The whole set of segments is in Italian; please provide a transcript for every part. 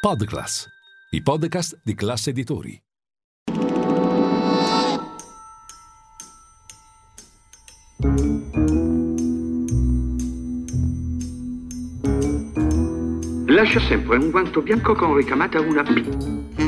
Podclass, i podcast di classe editori. Lascia sempre un guanto bianco con ricamata una B.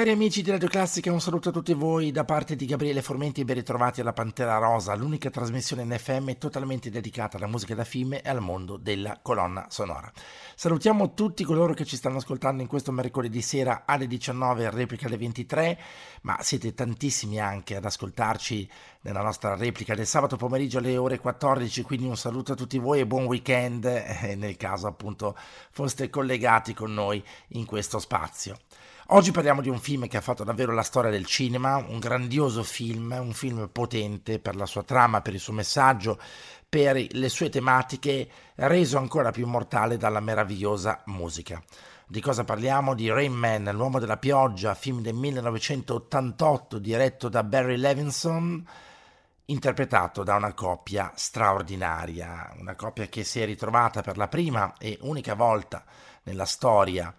Cari amici di Radio Classica, un saluto a tutti voi da parte di Gabriele Formenti e ben ritrovati alla Pantera Rosa, l'unica trasmissione in FM totalmente dedicata alla musica da film e al mondo della colonna sonora. Salutiamo tutti coloro che ci stanno ascoltando in questo mercoledì sera alle 19 e replica alle 23, ma siete tantissimi anche ad ascoltarci nella nostra replica del sabato pomeriggio alle ore 14, quindi un saluto a tutti voi e buon weekend nel caso appunto foste collegati con noi in questo spazio. Oggi parliamo di un film che ha fatto davvero la storia del cinema, un grandioso film, un film potente per la sua trama, per il suo messaggio, per le sue tematiche, reso ancora più immortale dalla meravigliosa musica. Di cosa parliamo? Di Rain Man, l'uomo della pioggia, film del 1988 diretto da Barry Levinson, interpretato da una coppia straordinaria, una coppia che si è ritrovata per la prima e unica volta nella storia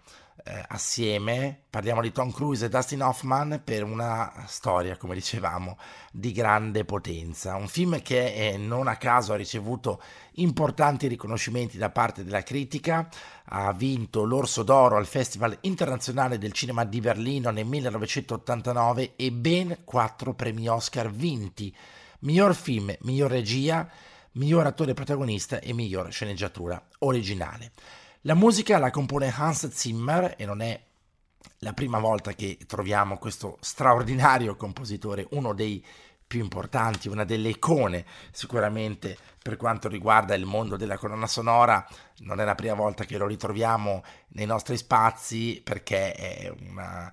eh, assieme. Parliamo di Tom Cruise e Dustin Hoffman per una storia, come dicevamo, di grande potenza. Un film che eh, non a caso ha ricevuto importanti riconoscimenti da parte della critica, ha vinto l'Orso d'Oro al Festival internazionale del cinema di Berlino nel 1989 e ben quattro premi Oscar vinti. Miglior film, miglior regia, miglior attore protagonista e miglior sceneggiatura originale. La musica la compone Hans Zimmer e non è la prima volta che troviamo questo straordinario compositore, uno dei più importanti, una delle icone sicuramente per quanto riguarda il mondo della colonna sonora, non è la prima volta che lo ritroviamo nei nostri spazi perché è una,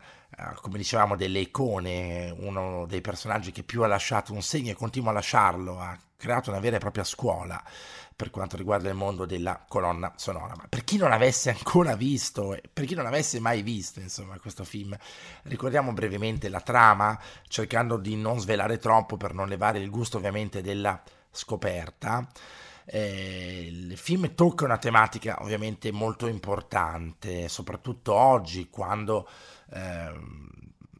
come dicevamo, delle icone, uno dei personaggi che più ha lasciato un segno e continua a lasciarlo, ha creato una vera e propria scuola per quanto riguarda il mondo della colonna sonora. Ma per chi non avesse ancora visto, per chi non avesse mai visto, insomma, questo film, ricordiamo brevemente la trama, cercando di non svelare troppo per non levare il gusto ovviamente della scoperta. Eh, il film tocca una tematica ovviamente molto importante, soprattutto oggi, quando eh,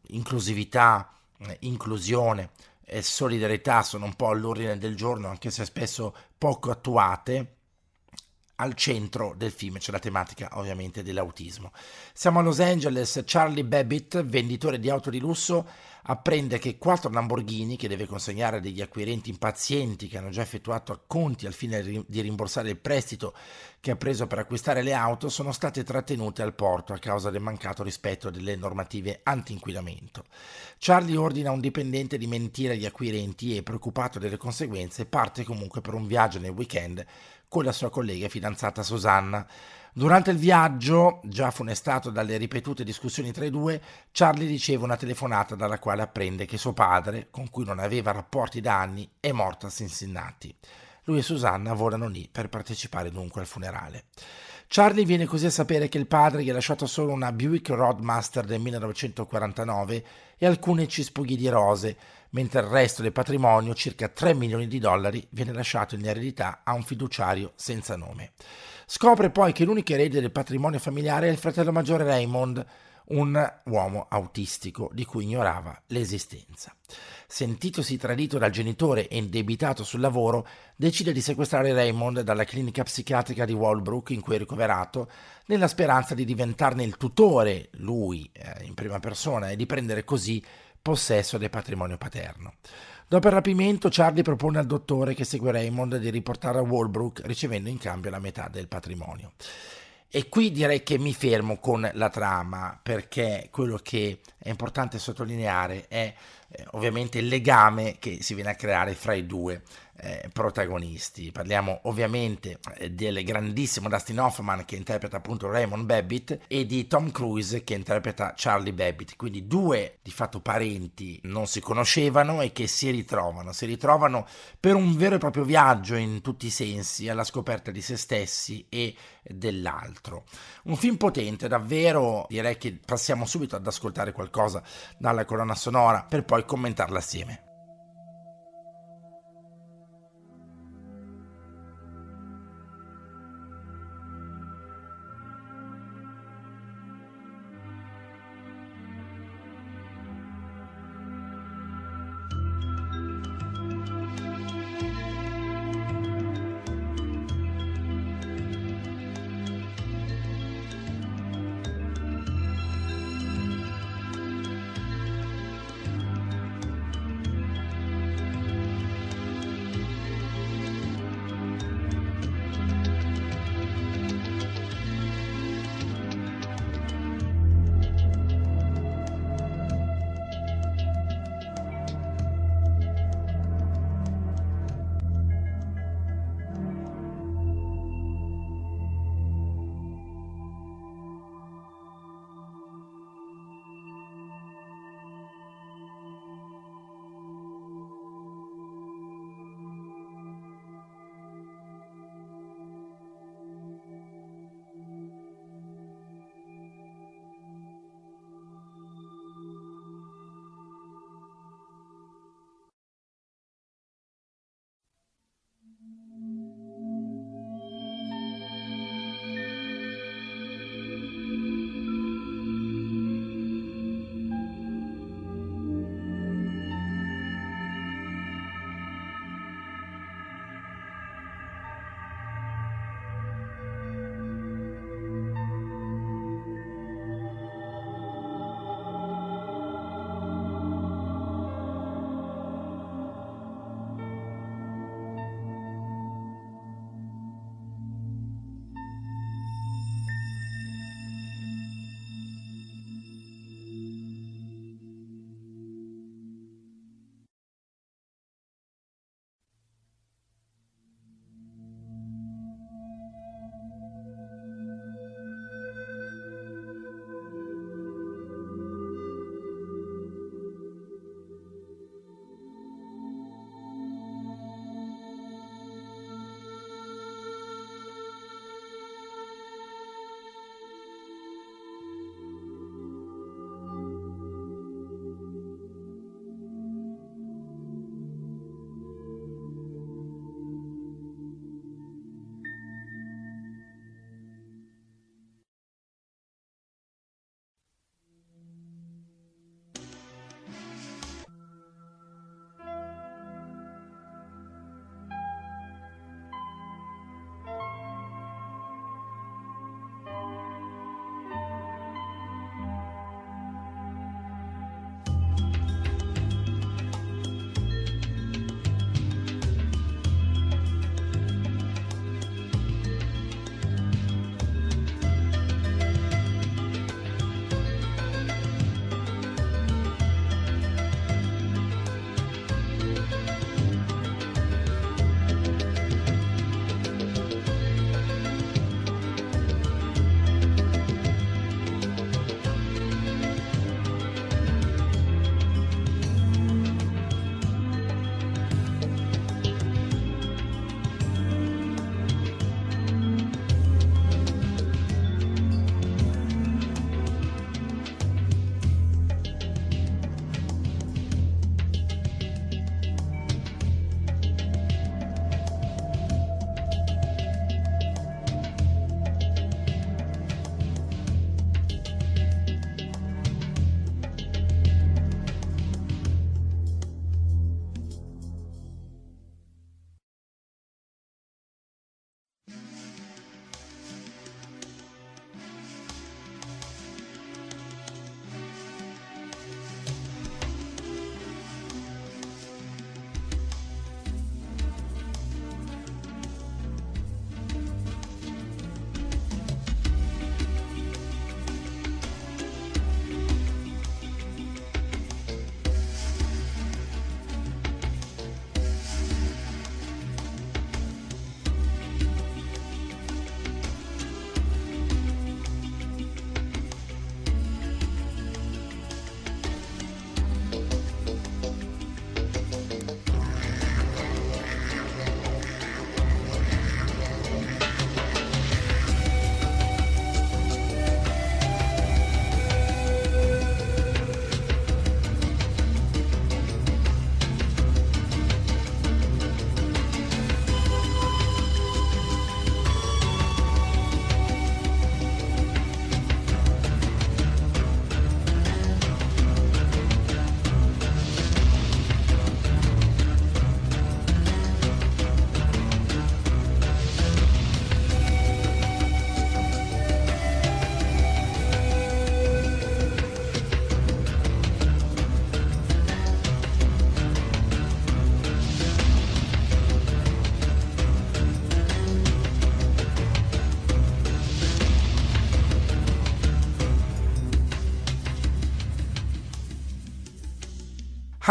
inclusività, inclusione e solidarietà sono un po' all'ordine del giorno, anche se spesso poco attuate, al centro del film c'è la tematica ovviamente dell'autismo. Siamo a Los Angeles, Charlie Babbitt, venditore di auto di lusso, apprende che quattro Lamborghini che deve consegnare degli acquirenti impazienti che hanno già effettuato acconti al fine di rimborsare il prestito che ha preso per acquistare le auto sono state trattenute al porto a causa del mancato rispetto delle normative anti-inquinamento. Charlie ordina a un dipendente di mentire agli acquirenti e, preoccupato delle conseguenze, parte comunque per un viaggio nel weekend con la sua collega e fidanzata Susanna. Durante il viaggio, già funestato dalle ripetute discussioni tra i due, Charlie riceve una telefonata dalla quale apprende che suo padre, con cui non aveva rapporti da anni, è morto a Cincinnati. Lui e Susanna volano lì per partecipare dunque al funerale. Charlie viene così a sapere che il padre gli ha lasciato solo una Buick Roadmaster del 1949 e alcune cispuglie di rose, mentre il resto del patrimonio, circa 3 milioni di dollari, viene lasciato in eredità a un fiduciario senza nome. Scopre poi che l'unico erede del patrimonio familiare è il fratello maggiore Raymond, un uomo autistico di cui ignorava l'esistenza. Sentitosi tradito dal genitore e indebitato sul lavoro, decide di sequestrare Raymond dalla clinica psichiatrica di Walbrook in cui è ricoverato, nella speranza di diventarne il tutore, lui eh, in prima persona, e di prendere così possesso del patrimonio paterno. Dopo il rapimento, Charlie propone al dottore che segue Raymond di riportare a Walbrook, ricevendo in cambio la metà del patrimonio. E qui direi che mi fermo con la trama, perché quello che è importante sottolineare è eh, ovviamente il legame che si viene a creare fra i due eh, protagonisti. Parliamo ovviamente eh, del grandissimo Dustin Hoffman che interpreta appunto Raymond Babbitt e di Tom Cruise che interpreta Charlie Babbitt, quindi due di fatto parenti non si conoscevano e che si ritrovano, si ritrovano per un vero e proprio viaggio in tutti i sensi alla scoperta di se stessi e dell'altro. Un film potente, davvero direi che passiamo subito ad ascoltare qualcosa dalla colonna sonora per poi commentarla assieme.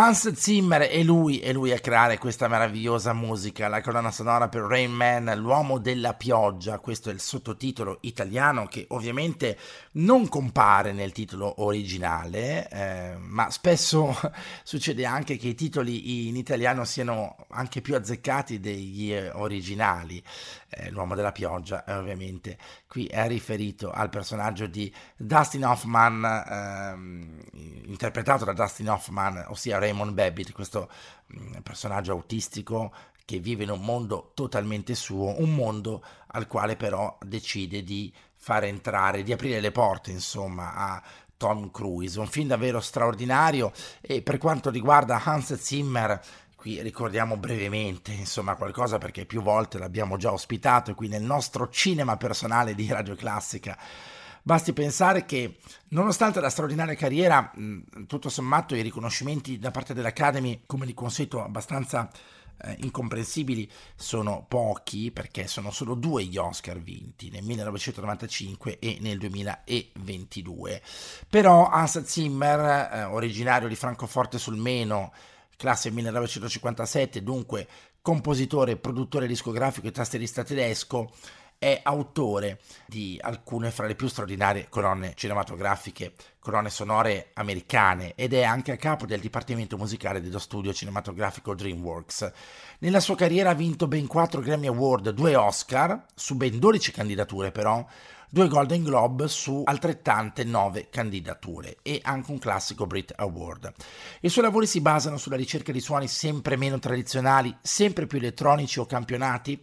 Hans Zimmer è lui, è lui a creare questa meravigliosa musica, la colonna sonora per Rain Man, l'uomo della pioggia, questo è il sottotitolo italiano che ovviamente non compare nel titolo originale, eh, ma spesso succede anche che i titoli in italiano siano anche più azzeccati degli eh, originali. Eh, l'uomo della pioggia ovviamente. Qui è riferito al personaggio di Dustin Hoffman, ehm, interpretato da Dustin Hoffman, ossia Raymond Babbitt, questo mh, mm, personaggio autistico che vive in un mondo totalmente suo, un mondo al quale però decide di far entrare, di aprire le porte, insomma, a Tom Cruise, un film davvero straordinario e per quanto riguarda Hans Zimmer qui ricordiamo brevemente, insomma, qualcosa perché più volte l'abbiamo già ospitato qui nel nostro cinema personale di Radio Classica. Basti pensare che, nonostante la straordinaria carriera, tutto sommato i riconoscimenti da parte dell'Academy, come di consueto, abbastanza eh, incomprensibili, sono pochi perché sono solo due gli Oscar vinti, nel 1995 e nel 2022. Però Hans Zimmer, eh, originario di Francoforte sul Meno, classe 1957, dunque compositore, produttore discografico e tastierista tedesco, è autore di alcune fra le più straordinarie colonne cinematografiche, colonne sonore americane ed è anche a capo del dipartimento musicale dello studio cinematografico DreamWorks. Nella sua carriera ha vinto ben 4 Grammy Award, 2 Oscar, su ben 12 candidature però, due Golden Globe su altrettante nove candidature e anche un classico Brit Award. I suoi lavori si basano sulla ricerca di suoni sempre meno tradizionali, sempre più elettronici o campionati,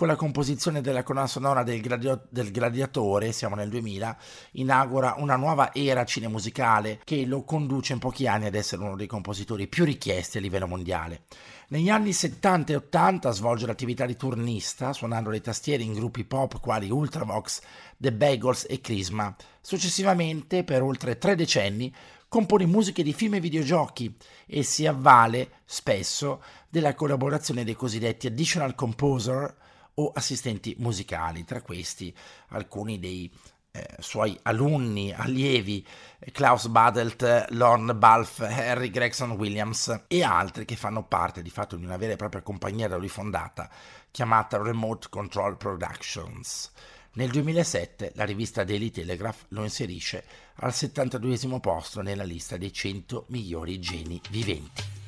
con la composizione della colonna sonora del, Gladio- del, Gladiatore, siamo nel 2000, inaugura una nuova era cinemusicale che lo conduce in pochi anni ad essere uno dei compositori più richiesti a livello mondiale. Negli anni 70 e 80 svolge l'attività di turnista, suonando le tastiere in gruppi pop quali Ultravox, The Bagels e Crisma. Successivamente, per oltre tre decenni, compone musiche di film e videogiochi e si avvale spesso della collaborazione dei cosiddetti additional composer o assistenti musicali, tra questi alcuni dei eh, suoi alunni, allievi, Klaus Badelt, Lorne Balf, Harry Gregson Williams e altri che fanno parte di fatto di una vera e propria compagnia da lui fondata chiamata Remote Control Productions. Nel 2007 la rivista Daily Telegraph lo inserisce al 72 posto nella lista dei 100 migliori geni viventi.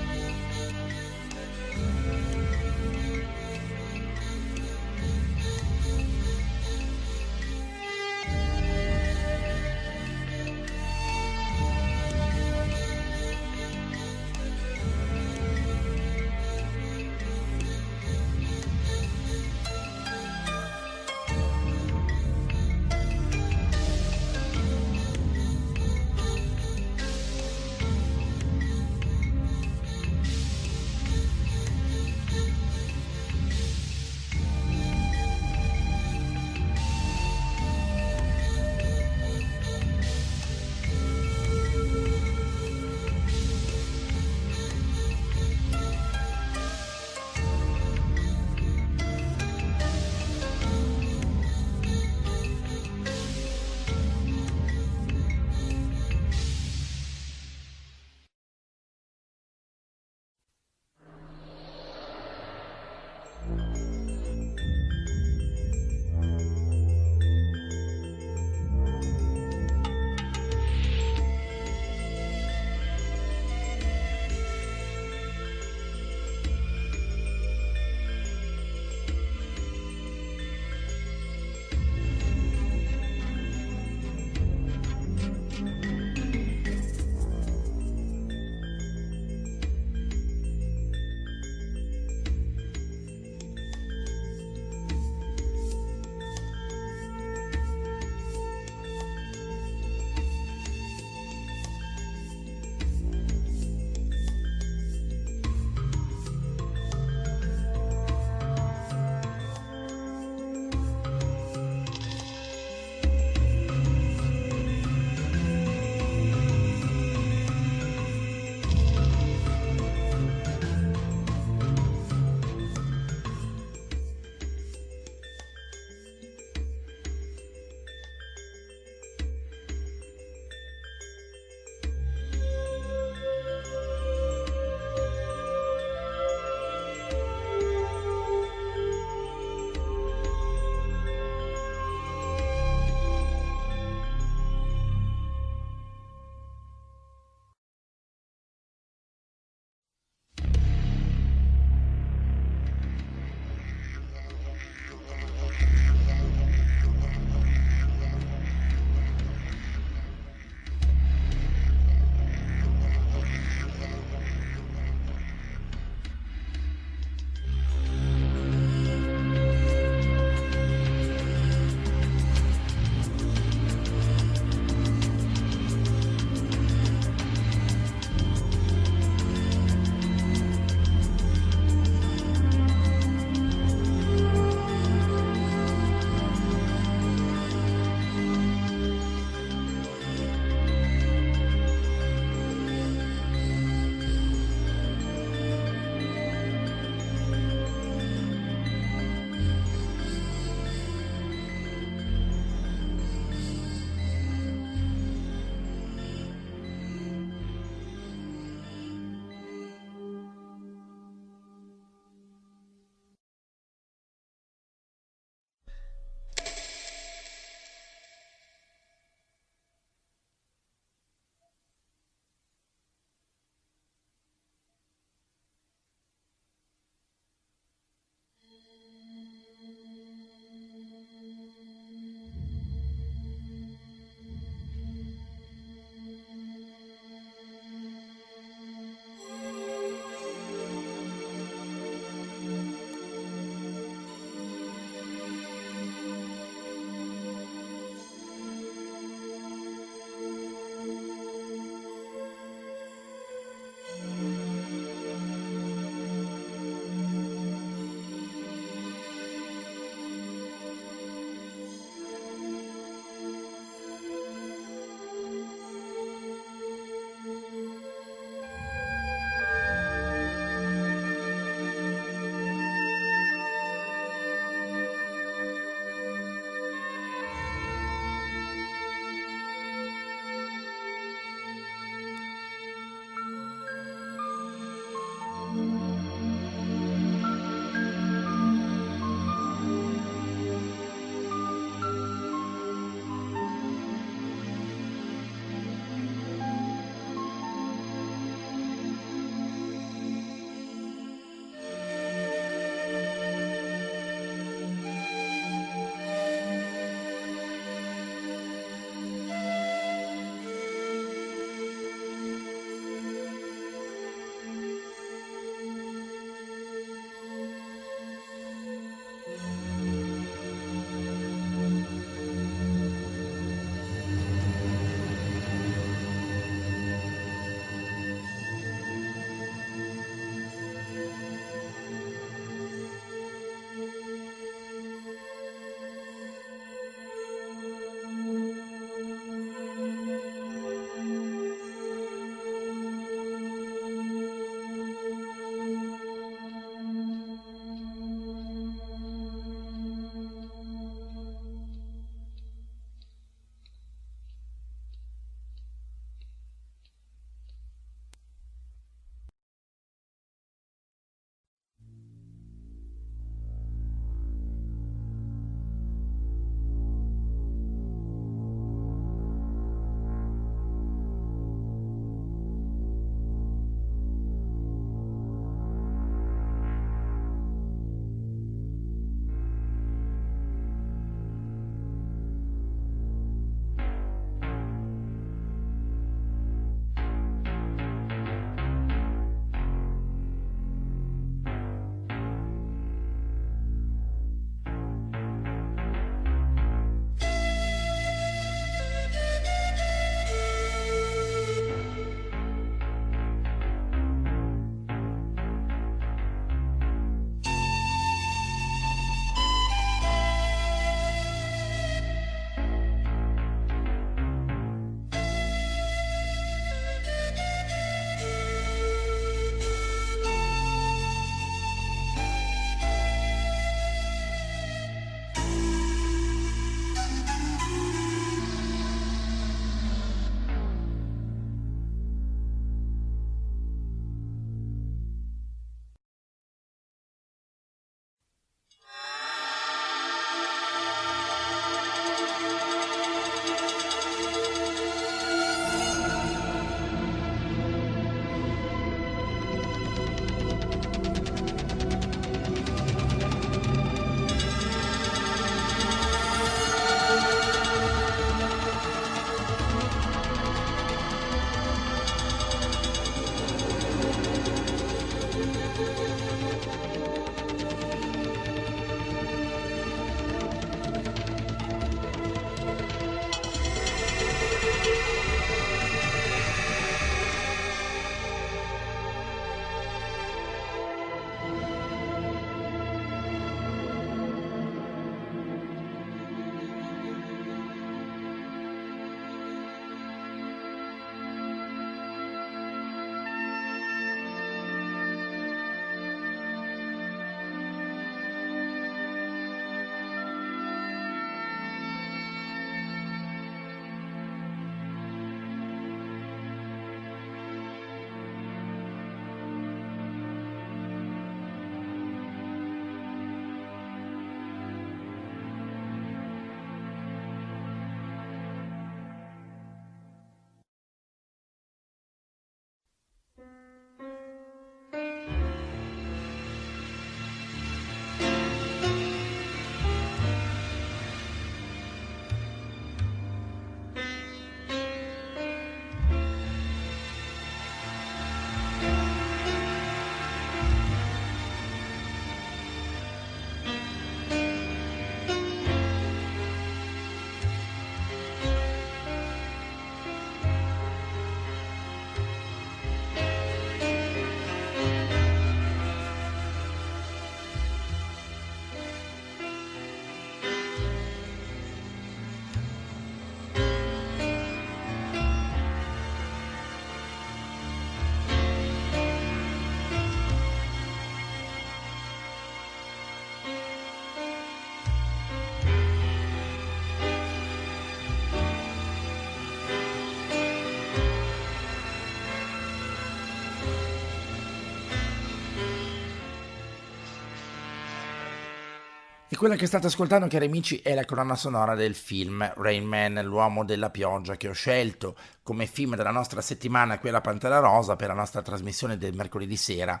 E quella che state ascoltando, cari amici, è la colonna sonora del film Rain Man, l'uomo della pioggia, che ho scelto come film della nostra settimana qui alla Pantera Rosa per la nostra trasmissione del mercoledì sera,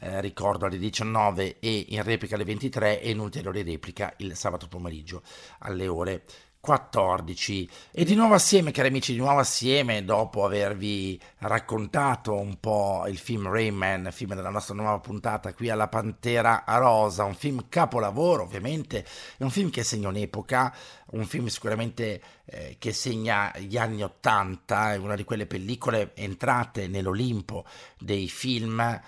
eh, ricordo alle 19 e in replica alle 23 e in ulteriore replica il sabato pomeriggio alle ore 14. E di nuovo assieme, cari amici, di nuovo assieme, dopo avervi raccontato un po' il film Rayman, film della nostra nuova puntata qui alla Pantera Rosa, un film capolavoro ovviamente, è un film che segna un'epoca, un film sicuramente eh, che segna gli anni Ottanta, è una di quelle pellicole entrate nell'Olimpo dei film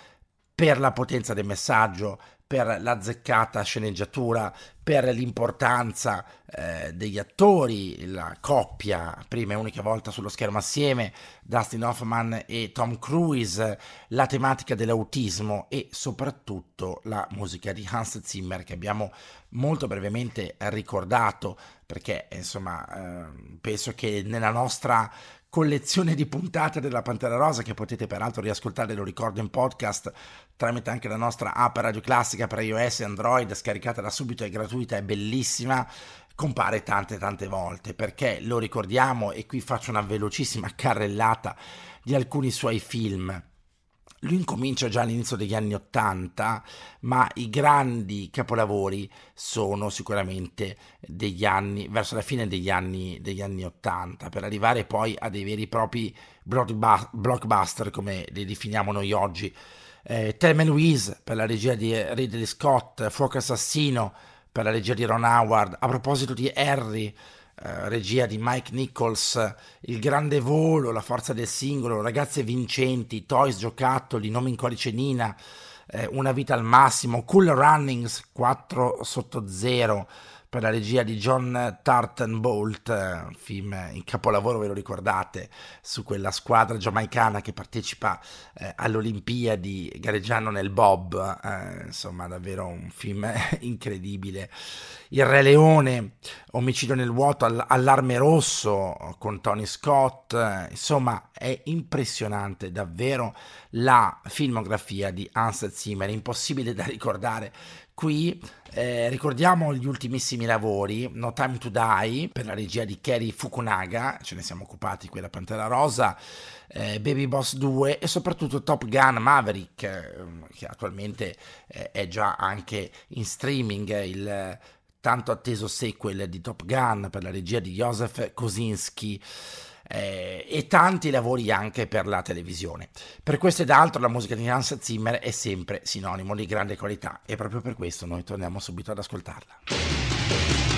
per la potenza del messaggio, per la zeccata sceneggiatura, per l'importanza eh, degli attori, la coppia, prima e unica volta sullo schermo assieme, Dustin Hoffman e Tom Cruise, la tematica dell'autismo e soprattutto la musica di Hans Zimmer che abbiamo molto brevemente ricordato perché insomma eh, penso che nella nostra collezione di puntate della Pantera Rosa che potete peraltro riascoltare, lo ricordo in podcast tramite anche la nostra app Radio Classica per iOS e Android, scaricata da subito, è gratuita, è bellissima compare tante tante volte perché lo ricordiamo e qui faccio una velocissima carrellata di alcuni suoi film lui incomincia già all'inizio degli anni Ottanta, ma i grandi capolavori sono sicuramente degli anni, verso la fine degli anni, degli anni 80, per arrivare poi a dei veri e propri blockbuster, come li definiamo noi oggi. Eh, Thelma Louise per la regia di Ridley Scott, Fuoco Assassino per la regia di Ron Howard. A proposito di Harry, eh, regia di Mike Nichols, Il grande volo, La forza del singolo, Ragazze vincenti, Toys giocattoli, Nome in codice Nina, eh, Una vita al massimo, Cool Runnings 4 sotto 0 per la regia di John Tartanbolt, un film in capolavoro, ve lo ricordate, su quella squadra giamaicana che partecipa eh, alle Olimpiadi gareggiando nel Bob, eh, insomma davvero un film incredibile. Il Re Leone, Omicidio nel vuoto, Allarme rosso con Tony Scott, eh, insomma è impressionante davvero la filmografia di Hans Zimmer, impossibile da ricordare Qui eh, ricordiamo gli ultimissimi lavori, No Time to Die per la regia di Kerry Fukunaga, ce ne siamo occupati qui da Pantera Rosa, eh, Baby Boss 2 e soprattutto Top Gun Maverick, eh, che attualmente eh, è già anche in streaming, il tanto atteso sequel di Top Gun per la regia di Joseph Kosinski eh, e tanti lavori anche per la televisione. Per questo ed altro la musica di Hans Zimmer è sempre sinonimo di grande qualità e proprio per questo noi torniamo subito ad ascoltarla.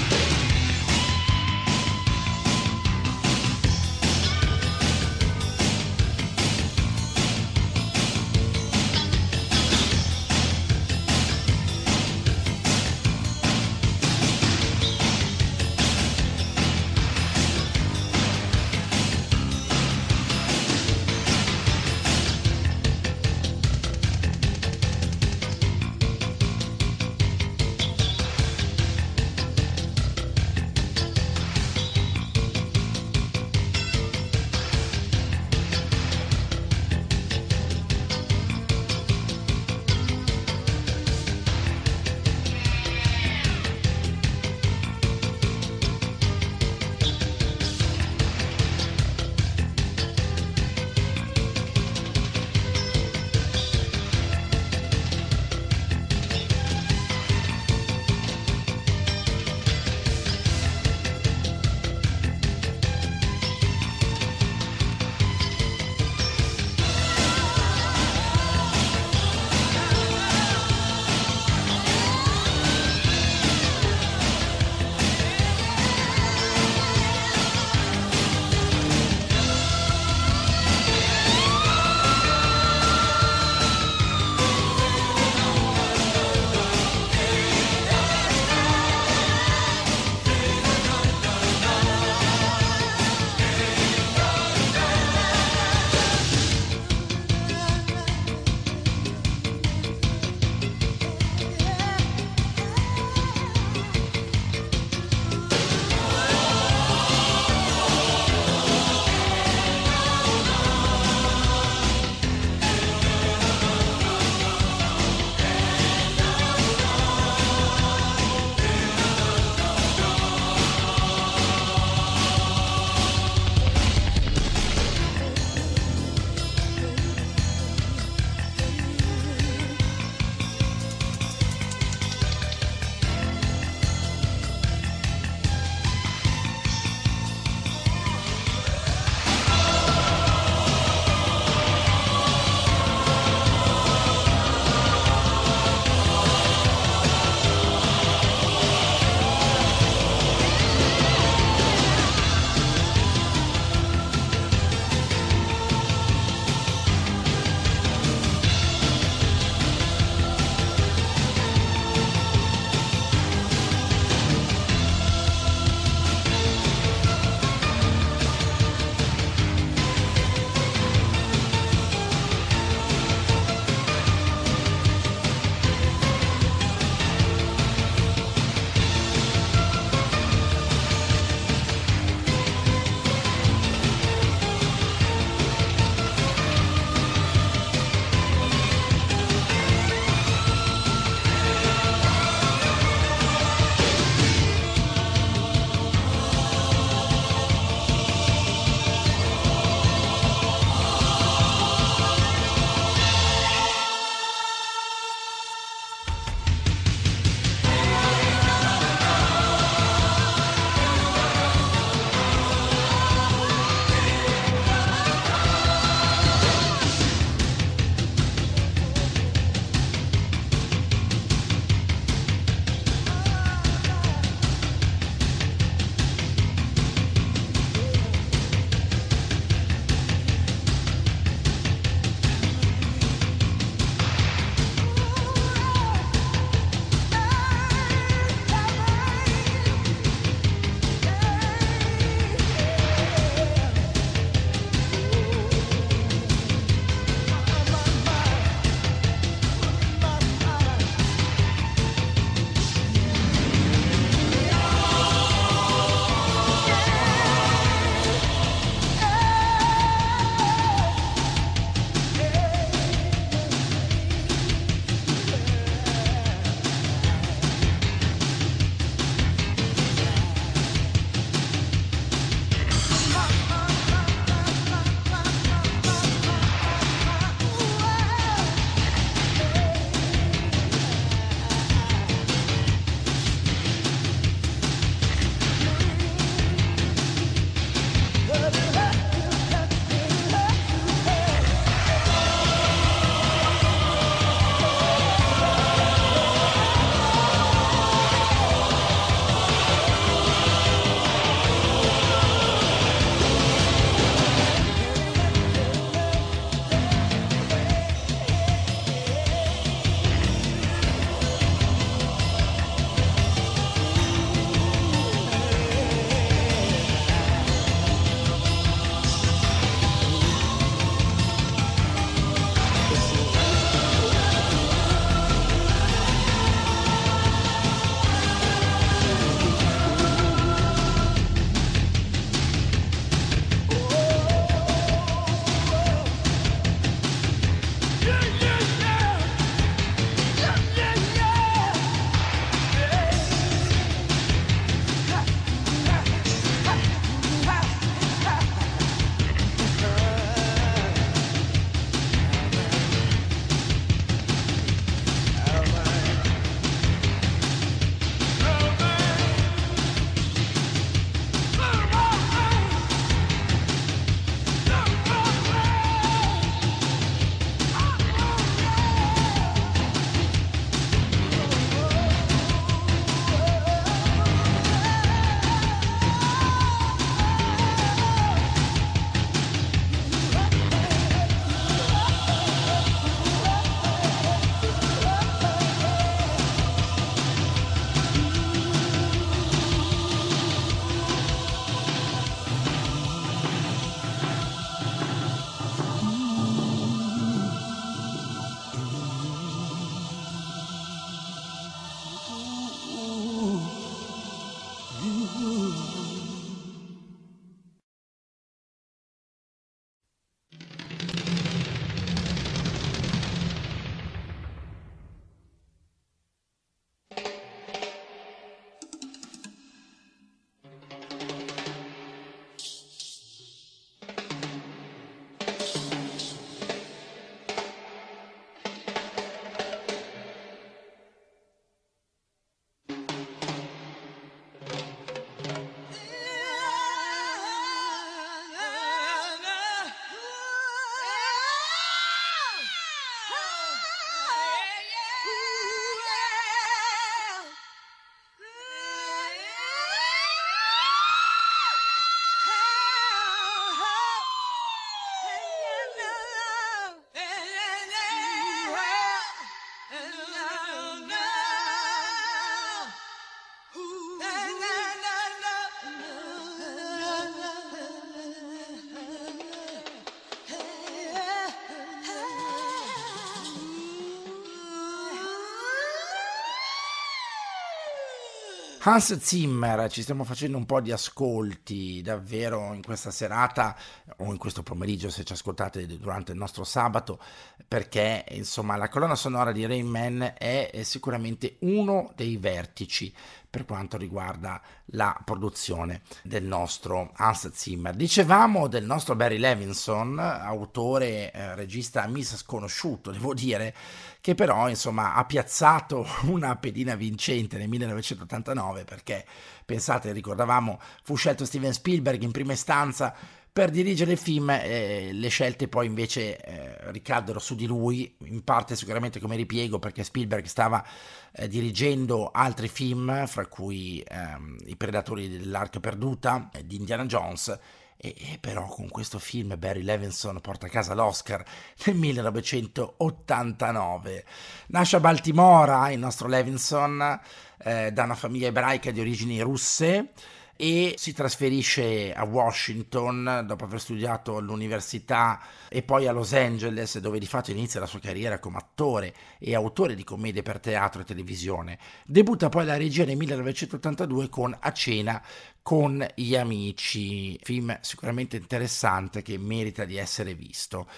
Hans Zimmer, ci stiamo facendo un po' di ascolti davvero in questa serata o in questo pomeriggio se ci ascoltate durante il nostro sabato, perché insomma la colonna sonora di Rain Man è sicuramente uno dei vertici per quanto riguarda la produzione del nostro Hans Zimmer. Dicevamo del nostro Barry Levinson, autore, eh, regista miss sconosciuto, devo dire, che però insomma ha piazzato una pedina vincente nel 1989 perché pensate, ricordavamo, fu scelto Steven Spielberg in prima istanza per dirigere il film eh, le scelte poi invece eh, ricaddero su di lui, in parte sicuramente come ripiego perché Spielberg stava eh, dirigendo altri film, fra cui ehm, I Predatori dell'Arca Perduta di Indiana Jones, e, e, però con questo film Barry Levinson porta a casa l'Oscar nel 1989. Nasce a Baltimora il nostro Levinson eh, da una famiglia ebraica di origini russe e si trasferisce a Washington dopo aver studiato all'università e poi a Los Angeles dove di fatto inizia la sua carriera come attore e autore di commedie per teatro e televisione. Debutta poi la regia nel 1982 con A cena con gli amici, film sicuramente interessante che merita di essere visto.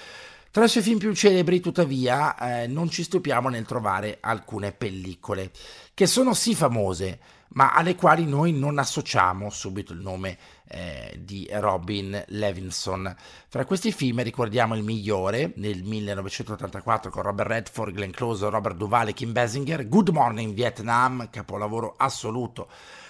Tra i suoi film più celebri, tuttavia, eh, non ci stupiamo nel trovare alcune pellicole che sono sì famose, ma alle quali noi non associamo subito il nome eh, di Robin Levinson. Fra questi film ricordiamo il migliore, nel 1984 con Robert Redford, Glenn Close, Robert Duval e Kim Basinger, Good Morning Vietnam, capolavoro assoluto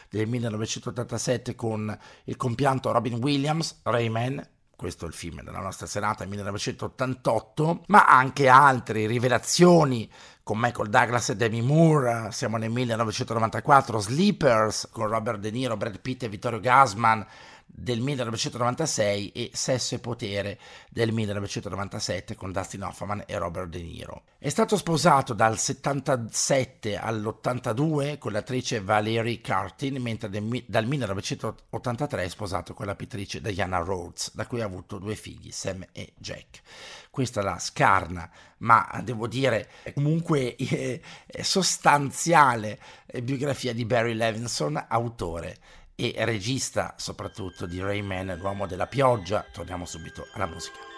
del 1987 con il compianto Robin Williams, Rayman, questo è il film della nostra serata 1988, ma anche altre rivelazioni con Michael Douglas e Demi Moore, siamo nel 1994, Sleepers con Robert De Niro, Brad Pitt e Vittorio Gasman, del 1996 e Sesso e Potere del 1997 con Dustin Hoffman e Robert De Niro. È stato sposato dal 77 all'82 con l'attrice Valerie Cartin, mentre dal 1983 è sposato con la pittrice Diana Rhodes, da cui ha avuto due figli, Sam e Jack. Questa è la scarna, ma devo dire comunque eh, sostanziale biografia di Barry Levinson, autore e regista soprattutto di Rayman, l'uomo della pioggia. Torniamo subito alla musica.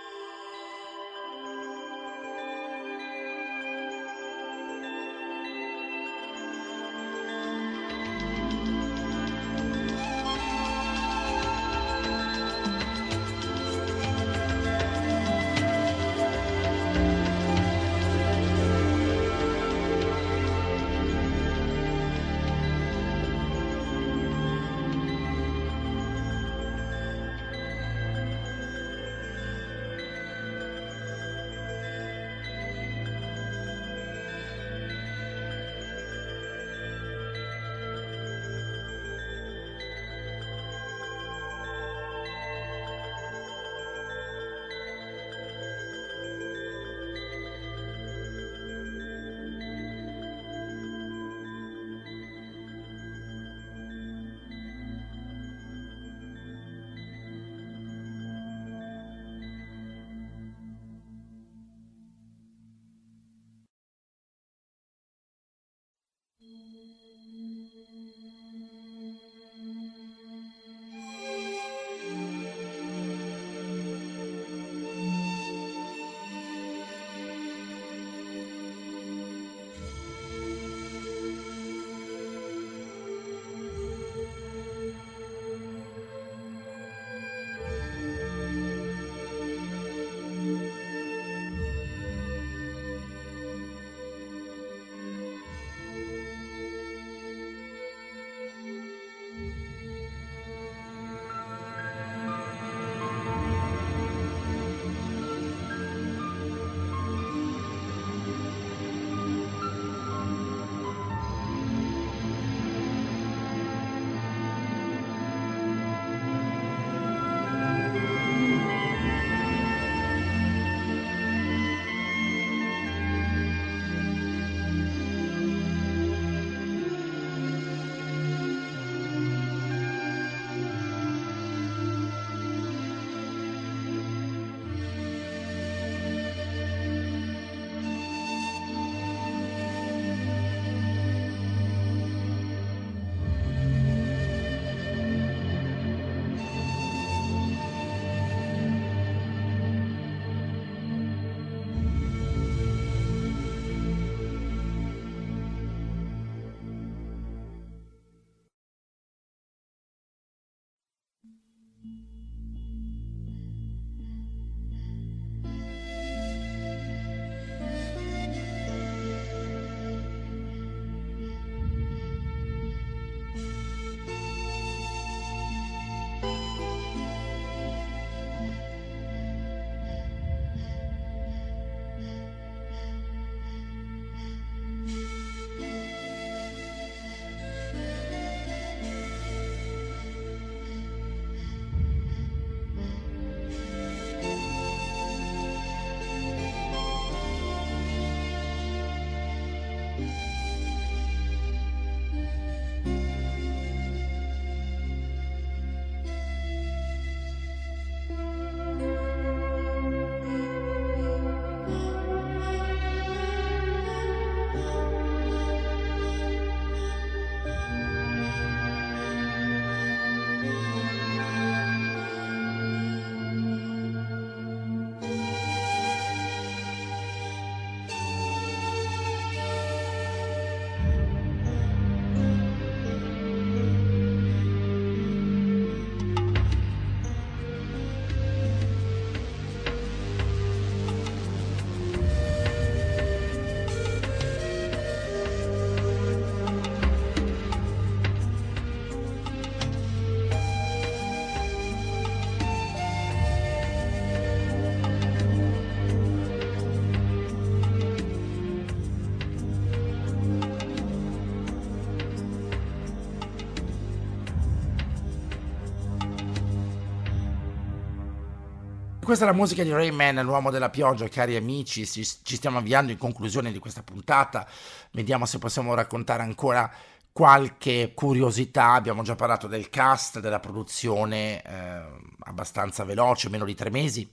Questa è la musica di Rayman, l'uomo della pioggia, cari amici, ci, stiamo avviando in conclusione di questa puntata, vediamo se possiamo raccontare ancora qualche curiosità, abbiamo già parlato del cast, della produzione eh, abbastanza veloce, meno di tre mesi.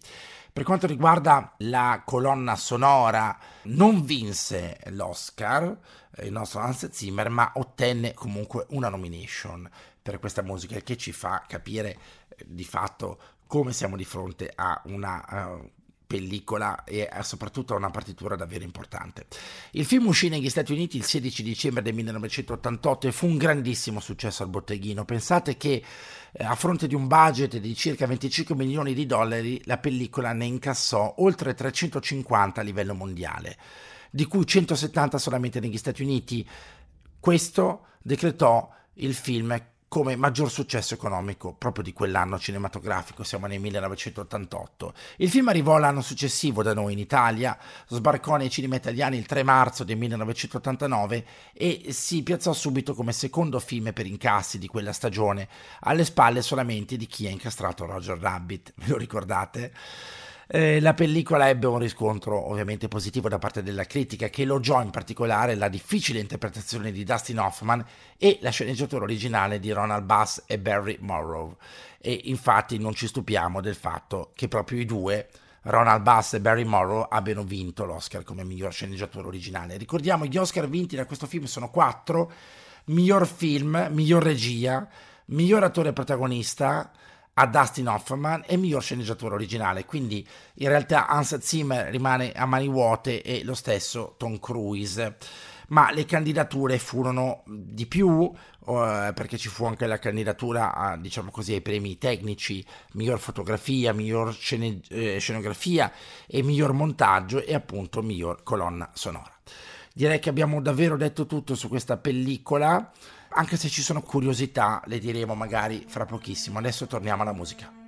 Per quanto riguarda la colonna sonora, non vinse l'Oscar eh, il nostro Hans Zimmer, ma ottenne comunque una nomination per questa musica, che ci fa capire eh, di fatto come siamo di fronte a una uh, pellicola e soprattutto a una partitura davvero importante. Il film uscì negli Stati Uniti il 16 dicembre del 1988 e fu un grandissimo successo al botteghino. Pensate che eh, a fronte di un budget di circa 25 milioni di dollari la pellicola ne incassò oltre 350 a livello mondiale, di cui 170 solamente negli Stati Uniti. Questo decretò il film come maggior successo economico proprio di quell'anno cinematografico, siamo nel 1988. Il film arrivò l'anno successivo da noi in Italia, sbarcò nei cinema italiani il 3 marzo del 1989 e si piazzò subito come secondo film per incassi di quella stagione, alle spalle solamente di chi ha incastrato Roger Rabbit, ve lo ricordate? Eh, la pellicola ebbe un riscontro ovviamente positivo da parte della critica che elogiò in particolare la difficile interpretazione di Dustin Hoffman e la sceneggiatura originale di Ronald Bass e Barry Morrow. E infatti non ci stupiamo del fatto che proprio i due Ronald Bass e Barry Morrow abbiano vinto l'Oscar come miglior sceneggiatura originale. Ricordiamo gli Oscar vinti da questo film sono quattro: miglior film, miglior regia, miglior attore protagonista, a Dustin Hoffman e miglior sceneggiatore originale. Quindi in realtà Hans Zimmer rimane a mani vuote e lo stesso Tom Cruise. Ma le candidature furono di più, eh, perché ci fu anche la candidatura a, diciamo così, ai premi tecnici, miglior fotografia, miglior scene, eh, scenografia e miglior montaggio e appunto miglior colonna sonora. Direi che abbiamo davvero detto tutto su questa pellicola anche se ci sono curiosità, le diremo magari fra pochissimo. Adesso torniamo alla musica.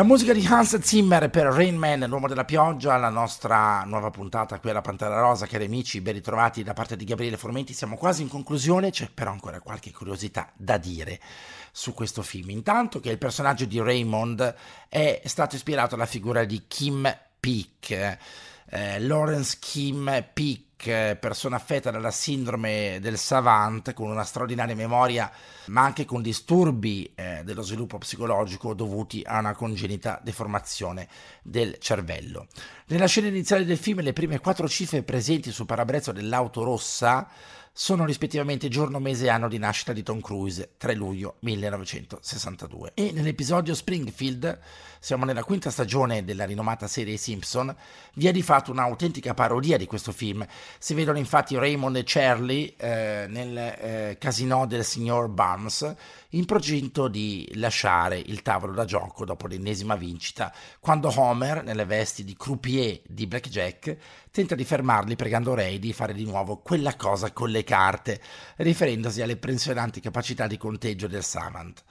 La musica di Hans Zimmer per Rain Man, l'uomo della pioggia, la nostra nuova puntata qui alla Pantera Rosa, cari amici, ben ritrovati da parte di Gabriele Formenti, siamo quasi in conclusione, c'è però ancora qualche curiosità da dire su questo film. Intanto che il personaggio di Raymond è stato ispirato alla figura di Kim Peek, eh, Lawrence Kim Peek, persona affetta dalla sindrome del savant con una straordinaria memoria ma anche con disturbi eh, dello sviluppo psicologico dovuti a una congenita deformazione del cervello. Nella scena iniziale del film le prime quattro cifre presenti sul parabrezzo dell'auto rossa sono rispettivamente giorno, mese e anno di nascita di Tom Cruise, 3 luglio 1962. E nell'episodio Springfield, siamo nella quinta stagione della rinomata serie Simpson, vi è di fatto un'autentica parodia di questo film. Si vedono infatti Raymond e Charlie eh, nel eh, casino del signor Barnes in progetto di lasciare il tavolo da gioco dopo l'ennesima vincita, quando Homer, nelle vesti di croupier di Blackjack, tenta di fermarli pregando Ray di fare di nuovo quella cosa con le carte, riferendosi alle impressionanti capacità di conteggio del Savant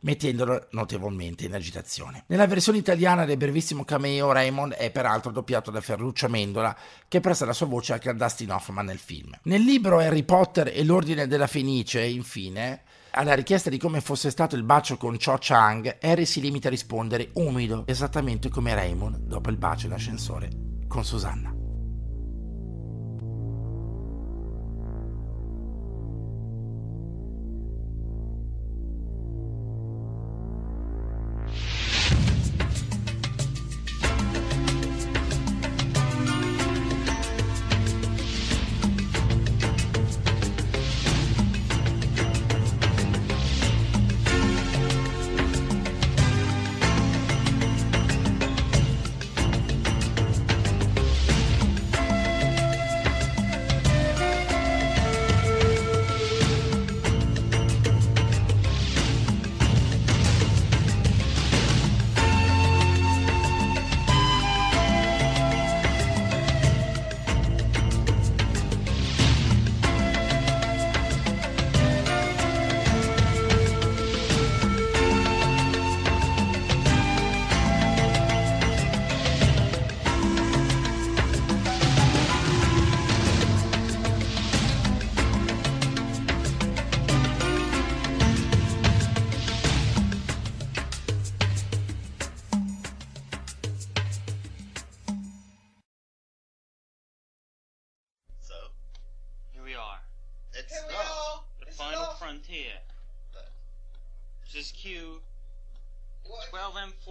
mettendolo notevolmente in agitazione. Nella versione italiana del brevissimo cameo Raymond è peraltro doppiato da Ferruccio Amendola, che presta la sua voce anche a Dustin Hoffman nel film. Nel libro Harry Potter e l'Ordine della Fenice, infine, alla richiesta di come fosse stato il bacio con Cho Chang, Harry si limita a rispondere umido, esattamente come Raymond dopo il bacio in ascensore con Susanna.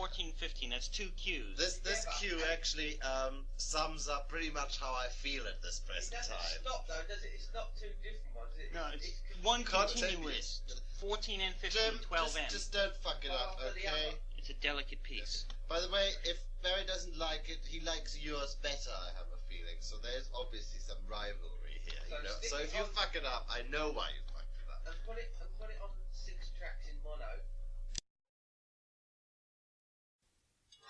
12M 1415. That's two Qs. This this Q actually um, sums up pretty much how I feel at this present it time. Stop though, does it? It's not two different ones. It, no, it's, it's one continuous. 14 and 15, Jim, 12 just, M. just don't fuck it up, okay? It's a delicate piece. By the way, if Barry doesn't like it, he likes yours better. I have a feeling. So there's obviously some rivalry here. So, you know? so if you fuck it up, I know why you fucked it up. I've got it. I've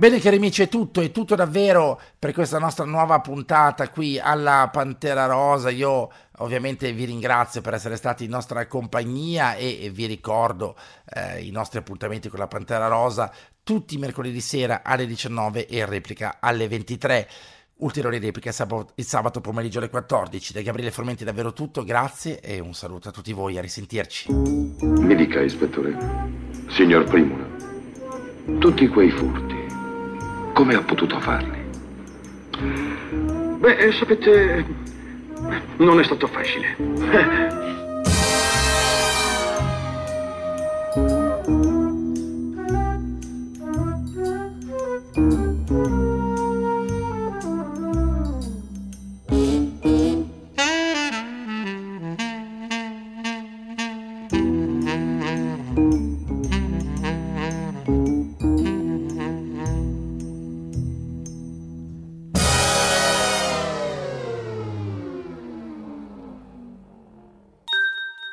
Bene cari amici è tutto, è tutto davvero per questa nostra nuova puntata qui alla Pantera Rosa. Io ovviamente vi ringrazio per essere stati in nostra compagnia e, e vi ricordo eh, i nostri appuntamenti con la Pantera Rosa tutti i mercoledì sera alle 19 e in replica alle 23. Ulteriori repliche il sabato pomeriggio alle 14. Da Gabriele Formenti davvero tutto, grazie e un saluto a tutti voi, a risentirci. Mi dica, ispettore, signor Primula, tutti quei furti, come ha potuto farli? Beh, eh, sapete, non è stato facile.